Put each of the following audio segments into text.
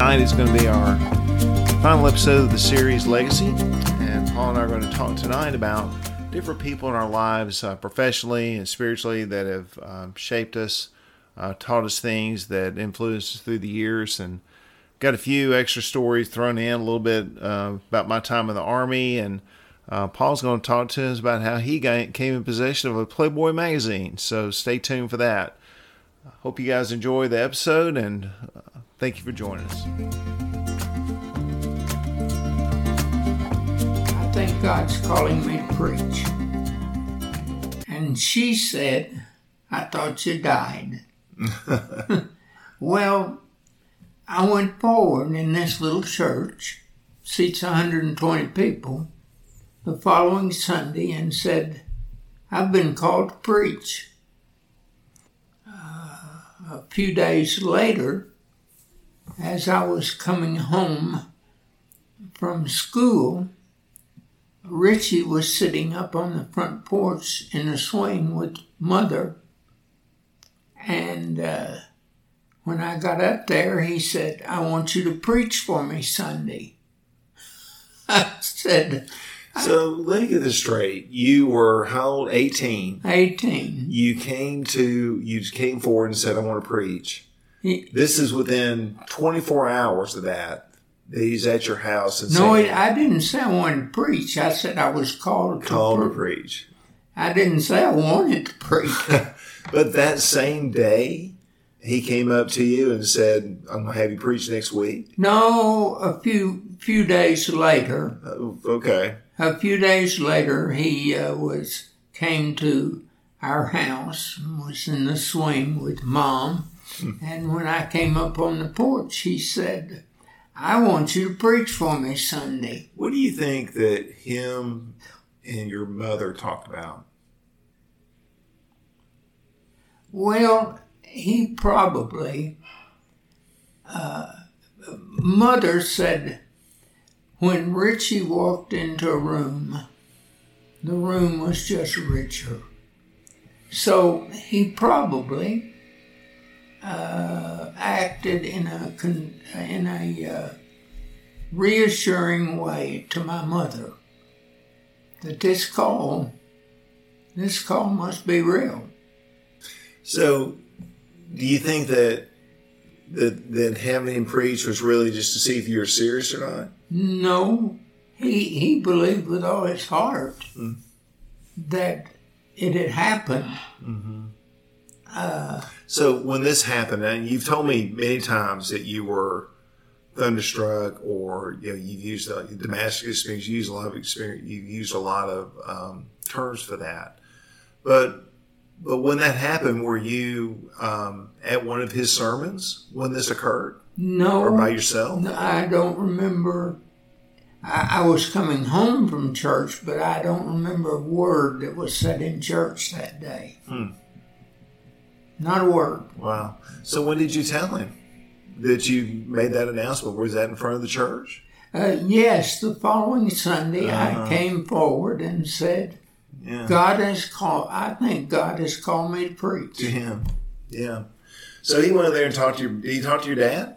Tonight is going to be our final episode of the series Legacy, and Paul and I are going to talk tonight about different people in our lives, uh, professionally and spiritually, that have um, shaped us, uh, taught us things that influenced us through the years, and got a few extra stories thrown in a little bit uh, about my time in the army and. Uh, Paul's going to talk to us about how he got, came in possession of a Playboy magazine. So stay tuned for that. Hope you guys enjoy the episode and uh, thank you for joining us. I think God's calling me to preach. And she said, I thought you died. well, I went forward in this little church, seats 120 people, the following Sunday and said, I've been called to preach. Uh, a few days later, as I was coming home from school, Richie was sitting up on the front porch in a swing with mother. And uh, when I got up there, he said, I want you to preach for me Sunday. I said, so let me get this straight. You were how old? Eighteen. Eighteen. You came to you came forward and said, "I want to preach." He, this is within twenty four hours of that. He's at your house and no, saying, I didn't say I wanted to preach. I said I was called to called to, to preach. I didn't say I wanted to preach. but that same day, he came up to you and said, "I'm gonna have you preach next week." No, a few few days later. Uh, okay a few days later, he uh, was came to our house, and was in the swing with mom. And when I came up on the porch, he said, "I want you to preach for me Sunday." What do you think that him and your mother talked about? Well, he probably. Uh, mother said when Richie walked into a room, the room was just richer. So he probably uh, acted in a in a uh, reassuring way to my mother that this call, this call must be real. So, do you think that that that having him preach was really just to see if you were serious or not? No, he he believed with all his heart mm. that it had happened. Mm-hmm. Uh, so when this happened, and you've told me many times that you were thunderstruck, or you know you've used uh, Damascus experience. You use a lot of experience. You've used a lot of um, terms for that, but but when that happened, were you um, at one of his sermons when this occurred? No. Or by yourself? No, I don't remember. I, I, was coming home from church, but I don't remember a word that was said in church that day. Hmm. Not a word. Wow. So when did you tell him that you made that announcement? Was that in front of the church? Uh, yes, the following Sunday uh-huh. I came forward and said, yeah. God has called, I think God has called me to preach. To him. Yeah. So he went there and talked to your, did he talk to your dad?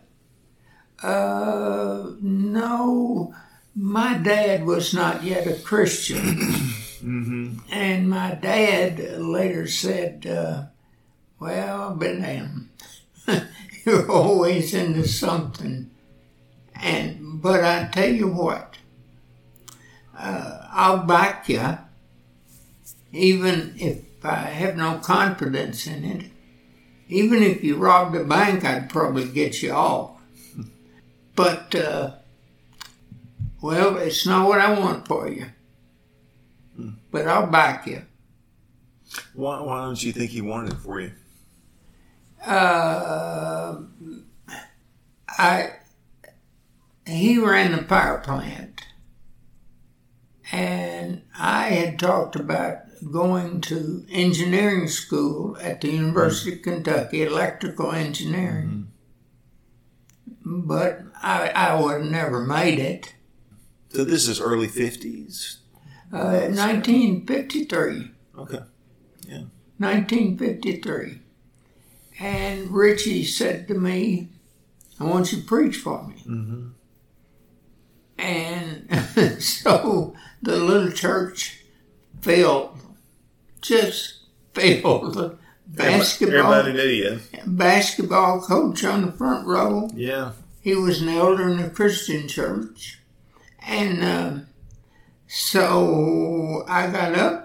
Uh, no. My dad was not yet a Christian. mm-hmm. And my dad later said, uh, well, Ben you're always into something. And, but I tell you what, uh, I'll back you even if I have no confidence in it. Even if you robbed a bank, I'd probably get you off. But, uh, well, it's not what I want for you. Hmm. But I'll back you. Why, why don't you think he wanted it for you? Uh, I he ran the power plant, and I had talked about going to engineering school at the University of Kentucky, electrical engineering. Mm-hmm. But I, I would have never made it. So this is early 50s? Uh, 1953. Okay. Yeah. 1953. And Richie said to me, I want you to preach for me. Mm-hmm. And so the little church filled, just filled. Basketball, Everybody knew you. basketball coach on the front row. Yeah. He was an elder in a Christian church. And um so I got up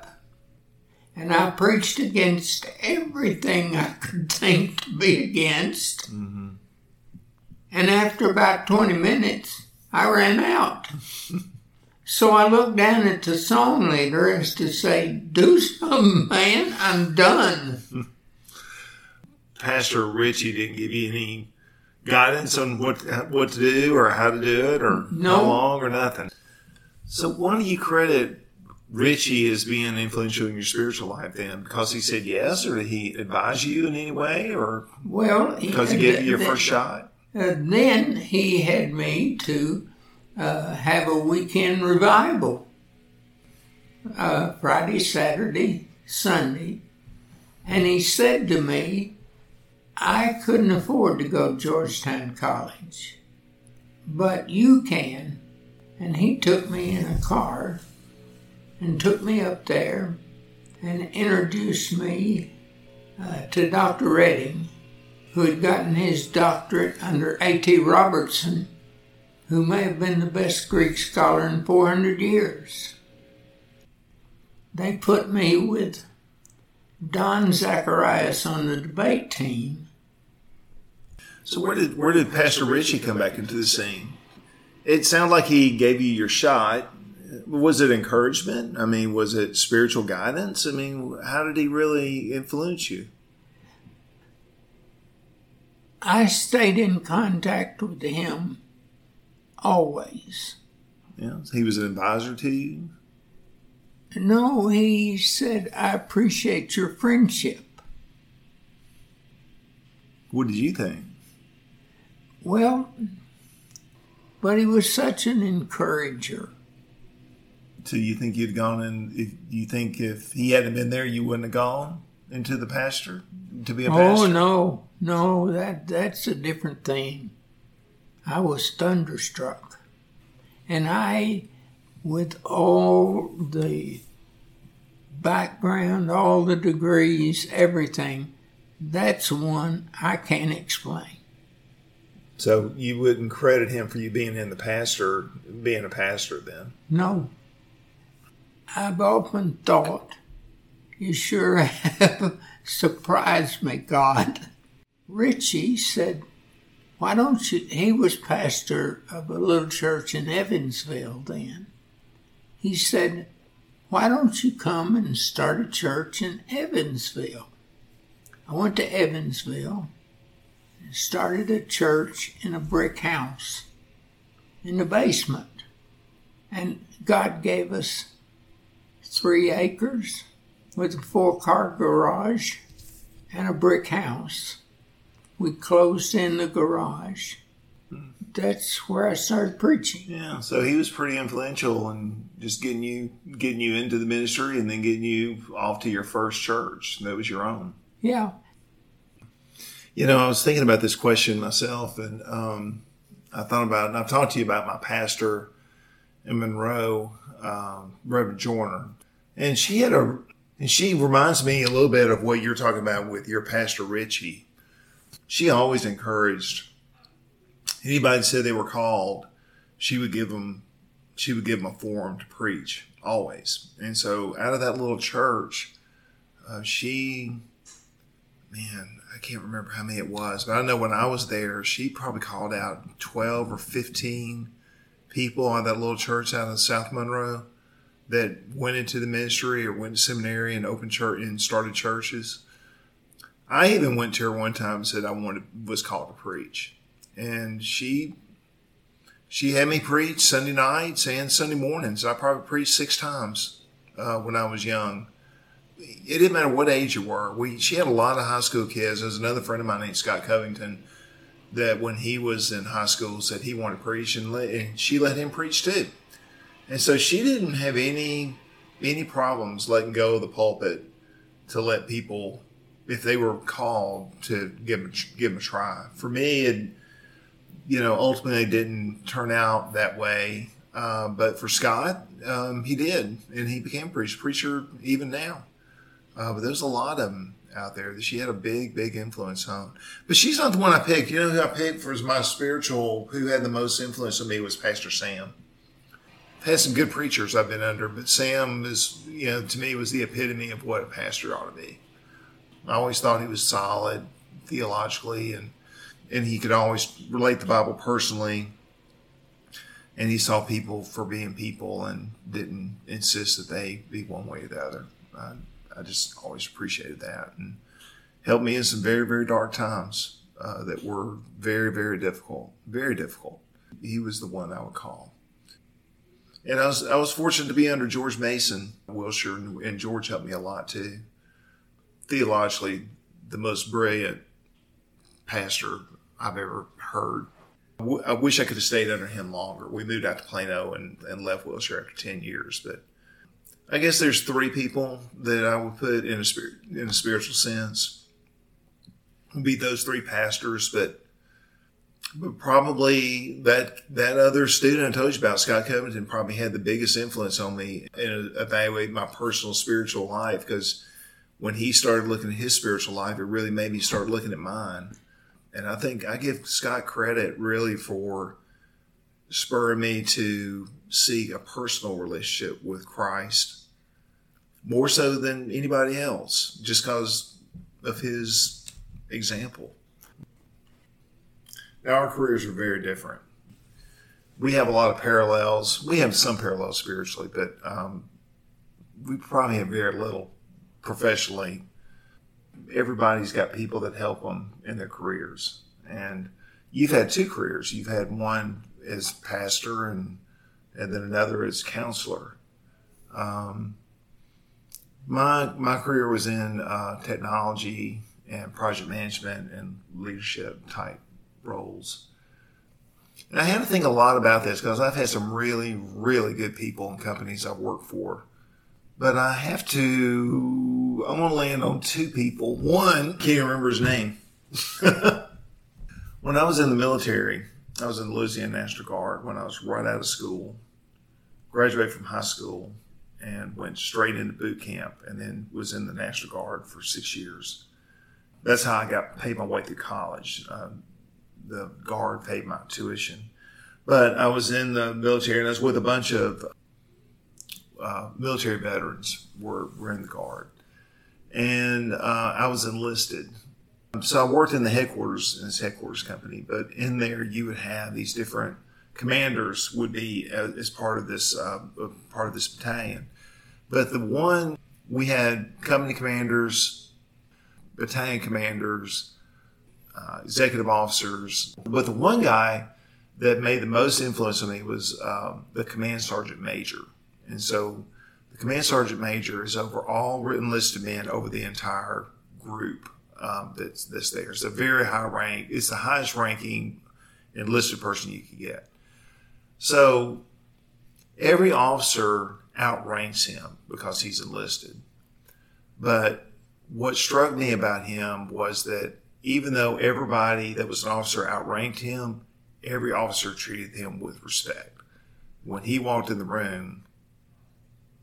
and I preached against everything I could think to be against. Mm-hmm. And after about 20 minutes, I ran out. so I looked down at the song leader as to say, Do something, man, I'm done. Pastor Richie didn't give you any guidance on what what to do or how to do it or No. how long or nothing. So why do you credit Richie as being influential in your spiritual life then? Because he said yes, or did he advise you in any way, or Well, because he gave you your first shot? Uh, then he had me to uh, have a weekend revival uh, Friday, Saturday, Sunday. And he said to me, I couldn't afford to go to Georgetown College, but you can. And he took me in a car and took me up there and introduced me uh, to Dr. Redding who had gotten his doctorate under A.T. Robertson, who may have been the best Greek scholar in 400 years. They put me with Don Zacharias on the debate team. So where did where did Pastor Richie come back into the scene? It sounded like he gave you your shot. Was it encouragement? I mean, was it spiritual guidance? I mean, how did he really influence you? I stayed in contact with him always. Yeah, he was an advisor to you. No, he said, I appreciate your friendship. What did you think? Well, but he was such an encourager. So you think you'd gone in? If you think if he hadn't been there, you wouldn't have gone into the pastor to be a Oh pastor? Oh no, no, that that's a different thing. I was thunderstruck. And I with all the background, all the degrees, everything, that's one I can't explain. So you wouldn't credit him for you being in the pastor, being a pastor then? No. I've often thought, you sure have surprised me, God. Richie said, why don't you, he was pastor of a little church in Evansville then. He said, why don't you come and start a church in Evansville? I went to Evansville and started a church in a brick house in the basement. And God gave us three acres with a four car garage and a brick house. We closed in the garage. That's where I started preaching. Yeah. So he was pretty influential in just getting you getting you into the ministry and then getting you off to your first church that was your own. Yeah. You know, I was thinking about this question myself, and um, I thought about it. And I've talked to you about my pastor in Monroe, um, Reverend Joyner, and she had a, and she reminds me a little bit of what you're talking about with your pastor Richie. She always encouraged anybody that said they were called. She would give them, she would give them a forum to preach always. And so, out of that little church, uh, she man, I can't remember how many it was, but I know when I was there, she probably called out 12 or 15 people of that little church out of South Monroe that went into the ministry or went to seminary and opened church and started churches. I even went to her one time and said I wanted was called to preach. And she she had me preach Sunday nights and Sunday mornings. I probably preached six times uh, when I was young it didn't matter what age you were. We she had a lot of high school kids. There's another friend of mine named Scott Covington that when he was in high school said he wanted to preach and, let, and she let him preach too. And so she didn't have any any problems letting go of the pulpit to let people if they were called to give them, give them a try. For me, it, you know, ultimately didn't turn out that way. Uh, but for Scott, um, he did, and he became a preacher, preacher even now. Uh, but there's a lot of them out there that she had a big, big influence on. But she's not the one I picked. You know who I picked for my spiritual, who had the most influence on me was Pastor Sam. Had some good preachers I've been under, but Sam is, you know, to me was the epitome of what a pastor ought to be. I always thought he was solid theologically and and he could always relate the Bible personally. And he saw people for being people and didn't insist that they be one way or the other. I, I just always appreciated that and helped me in some very, very dark times uh, that were very, very difficult. Very difficult. He was the one I would call. And I was, I was fortunate to be under George Mason, Wilshire, and, George helped me a lot too. Theologically, the most brilliant pastor I've ever heard. I wish I could have stayed under him longer. We moved out to Plano and, and left Wilshire after 10 years. But I guess there's three people that I would put in a, spirit, in a spiritual sense. Would be those three pastors, but but probably that that other student I told you about, Scott Covington, probably had the biggest influence on me in evaluating my personal spiritual life because when he started looking at his spiritual life, it really made me start looking at mine. And I think I give Scott credit really for spurring me to seek a personal relationship with Christ more so than anybody else, just because of his example. Our careers are very different. We have a lot of parallels. We have some parallels spiritually, but um, we probably have very little professionally everybody's got people that help them in their careers. And you've had two careers. You've had one as pastor and and then another as counselor. Um, my my career was in uh, technology and project management and leadership type roles. And I had to think a lot about this because I've had some really, really good people and companies I've worked for but I have to. I want to land on two people. One can't remember his name. when I was in the military, I was in the Louisiana National Guard when I was right out of school, graduated from high school, and went straight into boot camp, and then was in the National Guard for six years. That's how I got paid my way through college. Um, the Guard paid my tuition, but I was in the military, and I was with a bunch of uh, military veterans were, were in the Guard. And uh, I was enlisted. So I worked in the headquarters, in this headquarters company, but in there you would have these different commanders would be uh, as part of this uh, part of this battalion. But the one we had company commanders, battalion commanders, uh, executive officers. But the one guy that made the most influence on me was um, the command sergeant major. And so the command sergeant major is over all written men over the entire group um, that's, that's there. It's a very high rank. It's the highest ranking enlisted person you can get. So every officer outranks him because he's enlisted. But what struck me about him was that even though everybody that was an officer outranked him, every officer treated him with respect. When he walked in the room,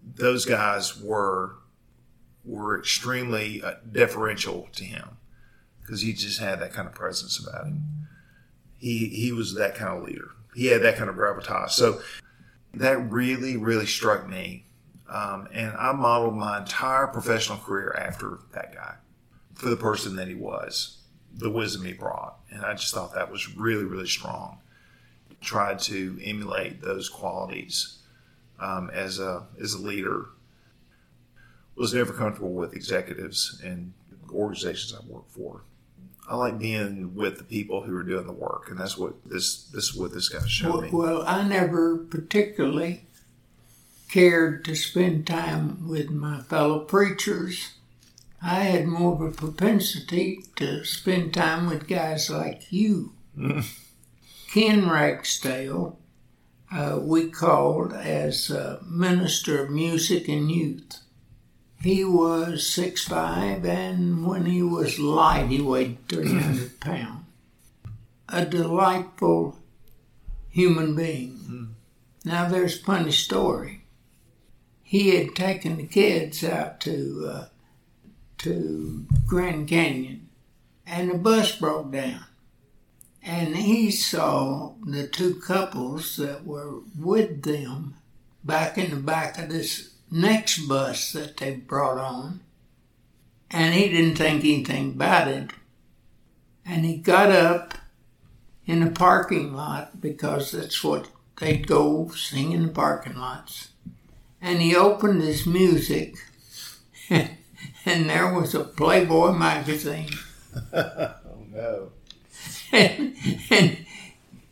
those guys were were extremely uh, deferential to him because he just had that kind of presence about him. He he was that kind of leader. He had that kind of gravitas. So that really really struck me, um, and I modeled my entire professional career after that guy for the person that he was, the wisdom he brought, and I just thought that was really really strong. Tried to emulate those qualities um, as a as a leader was never comfortable with executives and organizations I work for. I like being with the people who are doing the work, and that's what this this is what this guy showed well, me. Well, I never particularly cared to spend time with my fellow preachers. I had more of a propensity to spend time with guys like you. Ken Ragsdale uh, we called as Minister of Music and Youth. He was six five, and when he was light, he weighed 300 pounds. a delightful human being. Now, there's a funny story. He had taken the kids out to uh, to Grand Canyon, and the bus broke down. And he saw the two couples that were with them back in the back of this next bus that they brought on. And he didn't think anything about it. And he got up in the parking lot because that's what they'd go sing in the parking lots. And he opened his music, and there was a Playboy magazine. oh no. and, and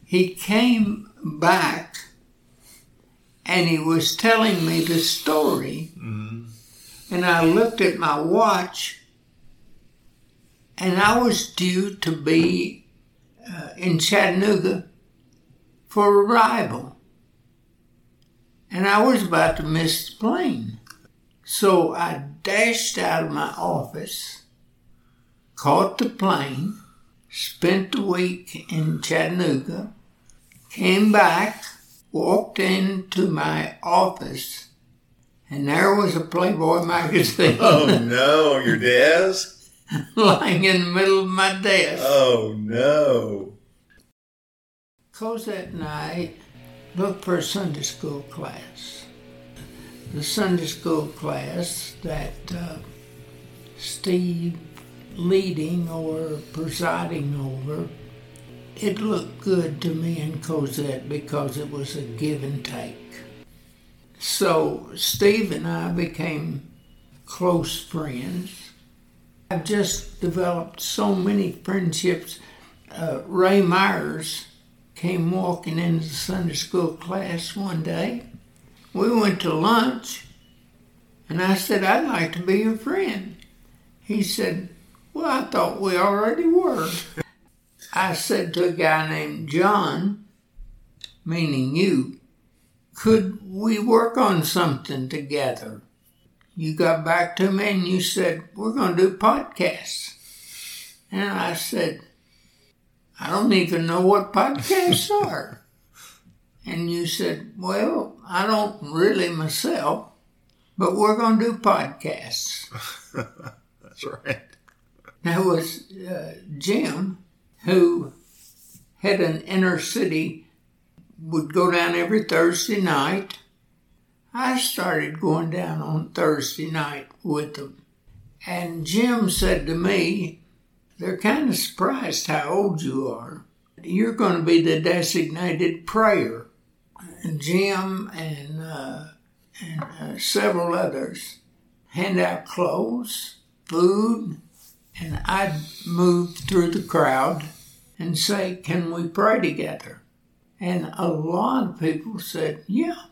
he came back and he was telling me the story. And I looked at my watch and I was due to be uh, in Chattanooga for arrival. And I was about to miss the plane. So I dashed out of my office, caught the plane, spent the week in Chattanooga, came back, walked into my office, and there was a Playboy magazine Oh no, your desk? lying in the middle of my desk. Oh no. Cosette and I looked for a Sunday school class. The Sunday school class that uh, Steve leading or presiding over, it looked good to me and Cosette because it was a give and take. So Steve and I became close friends. I've just developed so many friendships. Uh, Ray Myers came walking into the Sunday school class one day. We went to lunch, and I said, I'd like to be your friend. He said, Well, I thought we already were. I said to a guy named John, meaning you, could we work on something together? You got back to me and you said, We're going to do podcasts. And I said, I don't even know what podcasts are. And you said, Well, I don't really myself, but we're going to do podcasts. That's right. There was uh, Jim, who had an inner city, would go down every Thursday night. I started going down on Thursday night with them. And Jim said to me, They're kind of surprised how old you are. You're going to be the designated prayer. And Jim and, uh, and uh, several others hand out clothes, food, and I'd move through the crowd and say, Can we pray together? And a lot of people said, Yeah.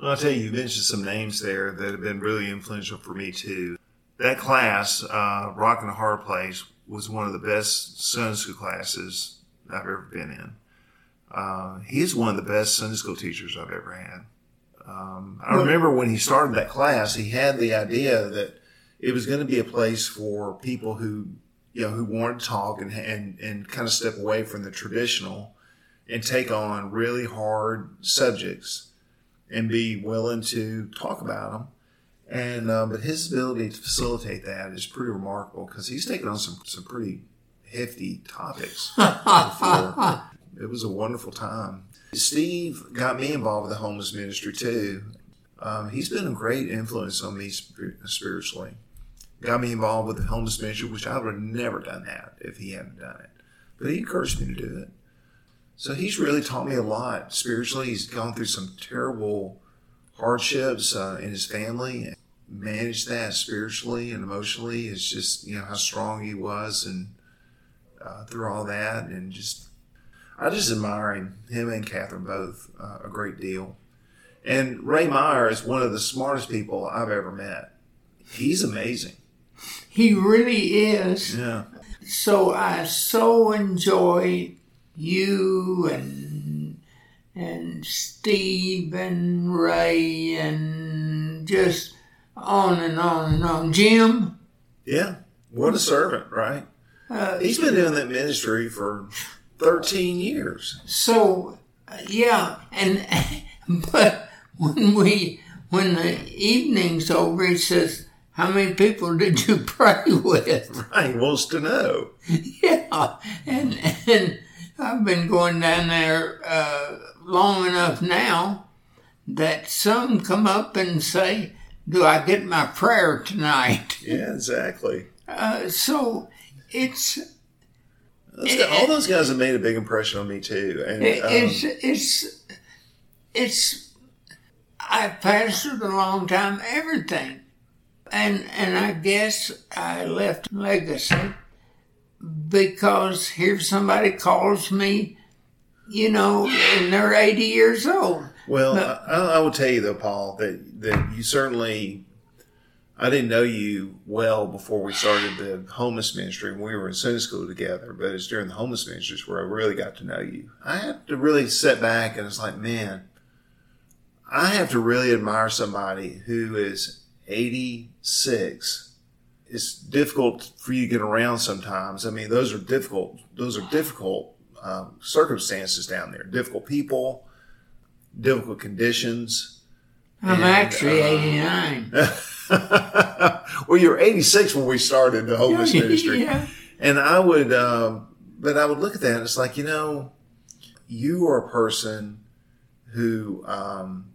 Well, I'll tell you, you mentioned some names there that have been really influential for me too. That class, uh, Rock and a Hard Place, was one of the best Sunday school classes I've ever been in. Uh, he's one of the best Sunday school teachers I've ever had. Um, I remember when he started that class, he had the idea that it was going to be a place for people who, you know, who wanted to talk and and and kind of step away from the traditional and take on really hard subjects and be willing to talk about them. And uh, but his ability to facilitate that is pretty remarkable because he's taken on some some pretty hefty topics before. It was a wonderful time. Steve got me involved with the homeless ministry too. Um, he's been a great influence on me spiritually. Got me involved with the homeless ministry, which I would have never done that if he hadn't done it. But he encouraged me to do it. So he's really taught me a lot spiritually. He's gone through some terrible hardships uh, in his family and managed that spiritually and emotionally. It's just, you know, how strong he was and uh, through all that. And just, I just admire him, him and Catherine both, uh, a great deal. And Ray Meyer is one of the smartest people I've ever met. He's amazing. He really is. Yeah. So I so enjoy you and and Steve and Ray and just on and on and on. Jim, Yeah. What a servant, right? uh, He's been doing that ministry for 13 years. So, yeah, and but when we when the evening's over, he says, "How many people did you pray with?" Right, he wants to know. Yeah, and and I've been going down there uh, long enough now that some come up and say, "Do I get my prayer tonight?" Yeah, exactly. Uh, so it's Those guys- all those guys have made a big impression on me too. And It- um, it's it's it's I've pastored a long time everything and and I guess I left legacy because here somebody calls me you know and they're 80 years old Well, I, I will tell you though, Paul, that that you certainly. I didn't know you well before we started the homeless ministry when we were in Sunday school together, but it's during the homeless ministries where I really got to know you. I had to really sit back and it's like, man, I have to really admire somebody who is 86. It's difficult for you to get around sometimes. I mean, those are difficult. Those are difficult um, circumstances down there. Difficult people, difficult conditions. I'm And, actually uh, 89 well, you were 86 when we started the homeless ministry. yeah. And I would, um, but I would look at that and it's like, you know, you are a person who um,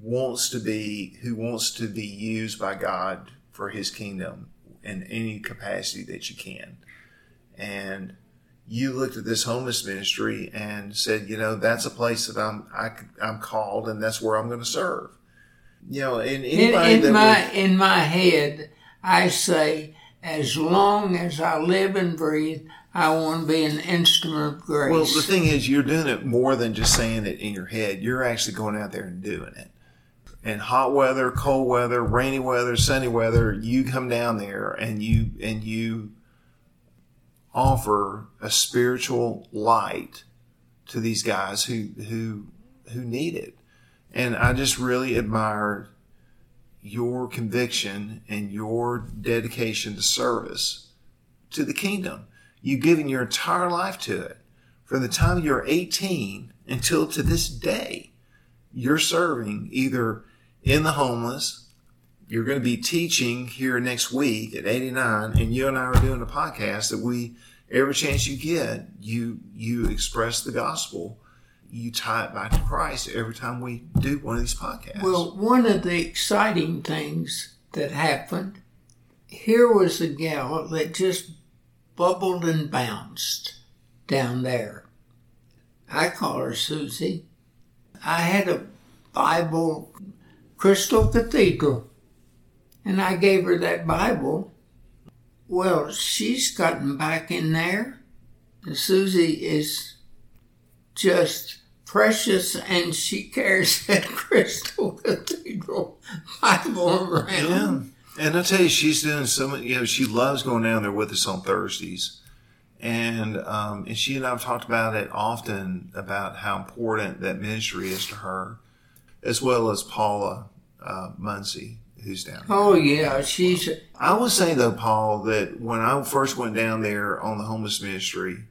wants to be, who wants to be used by God for his kingdom in any capacity that you can. And you looked at this homeless ministry and said, you know, that's a place that I'm, I, I'm called and that's where I'm going to serve. You know, and in, anybody in that my would- in my head I say as long as I live and breathe I want to be an instrument of grace Well, the thing is, you're doing it more than just saying it in your head. You're actually going out there and doing it. In hot weather, cold weather, rainy weather, sunny weather, you come down there and you and you offer a spiritual light to these guys who who who need it. And I just really admire your conviction and your dedication to service to the kingdom. You've given your entire life to it. From the time you're 18 until to this day, you're serving either in the homeless, you're going to be teaching here next week at 89, and you and I are doing a podcast that we, every chance you get, you, you express the gospel. You tie it back to Christ every time we do one of these podcasts. Well, one of the exciting things that happened here was a gal that just bubbled and bounced down there. I call her Susie. I had a Bible, Crystal Cathedral, and I gave her that Bible. Well, she's gotten back in there. And Susie is just precious and she carries that Crystal Cathedral Bible around. Yeah. And I tell you, she's doing so much, you know, she loves going down there with us on Thursdays. And, um, and she and I have talked about it often about how important that ministry is to her, as well as Paula, uh, Muncie, who's down there. Oh yeah, she's I would say though, Paul, that when I first went down there on the homeless ministry,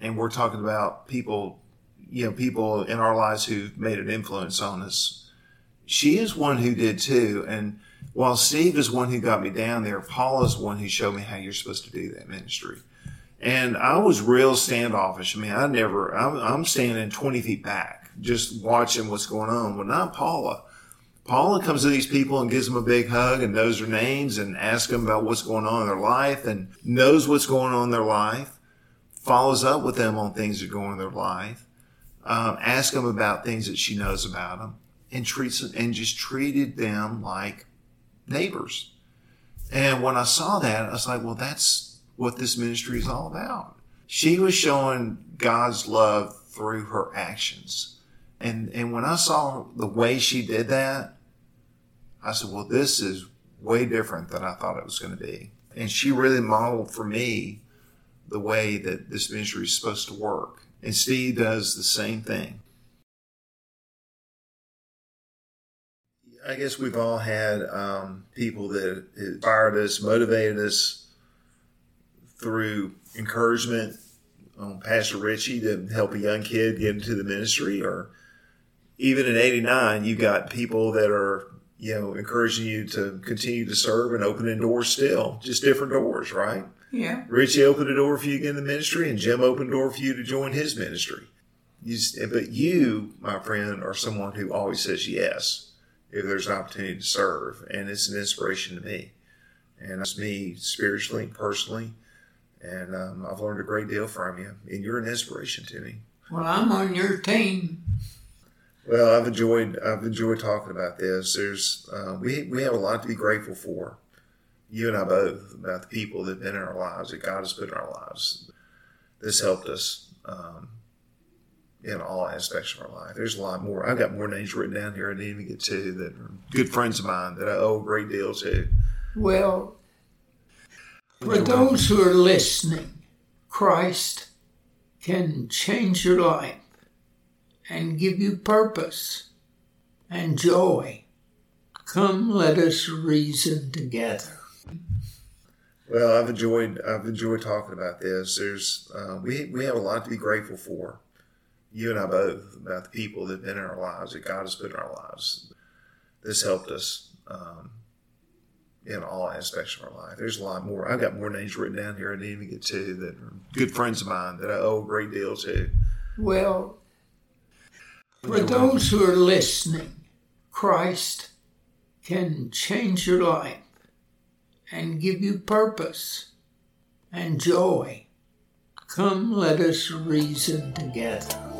and we're talking about people, you know, people in our lives who've made an influence on us, she is one who did too. And while Steve is one who got me down there, Paul is one who showed me how you're supposed to do that ministry. And I was real standoffish. I mean, I never, I'm, I'm standing 20 feet back, just watching what's going on. Well, not Paula. Paula comes to these people and gives them a big hug and knows their names and asks them about what's going on in their life and knows what's going on in their life, follows up with them on things that go on in their life, um, asks them about things that she knows about them, and treats and just treated them like neighbors. And when I saw that, I was like, well, that's what this ministry is all about. She was showing God's love through her actions. And, and when I saw the way she did that, I said, well, this is way different than I thought it was going to be. And she really modeled for me the way that this ministry is supposed to work. And Steve does the same thing. I guess we've all had um, people that inspired us, motivated us through encouragement, on Pastor Richie to help a young kid get into the ministry, or even in '89, you've got people that are you know encouraging you to continue to serve and opening doors still, just different doors, right? Yeah. Richie opened a door for you to get in the ministry, and Jim opened a door for you to join his ministry. You, but you, my friend, are someone who always says yes if there's an opportunity to serve, and it's an inspiration to me. And it's me spiritually, personally, and um, I've learned a great deal from you, and you're an inspiration to me. Well, I'm on your team. Well, I've enjoyed I've enjoyed talking about this. There's uh, we we have a lot to be grateful for. You and I both about the people that've been in our lives that God has put in our lives. This helped us um, in all aspects of our life. There's a lot more. I've got more names written down here I didn't even get to that are good friends of mine that I owe a great deal to. Well, for those who are listening, Christ can change your life and give you purpose and joy. Come, let us reason together. Well, I've enjoyed I've enjoyed talking about this. There's uh, we we have a lot to be grateful for. You and I both about the people that've been in our lives that God has put in our lives. This helped us um, in all aspects of our life. There's a lot more. I've got more names written down here I didn't even get to that are good friends of mine that I owe a great deal to. Well, for those who are listening, Christ can change your life and give you purpose and joy. Come, let us reason together.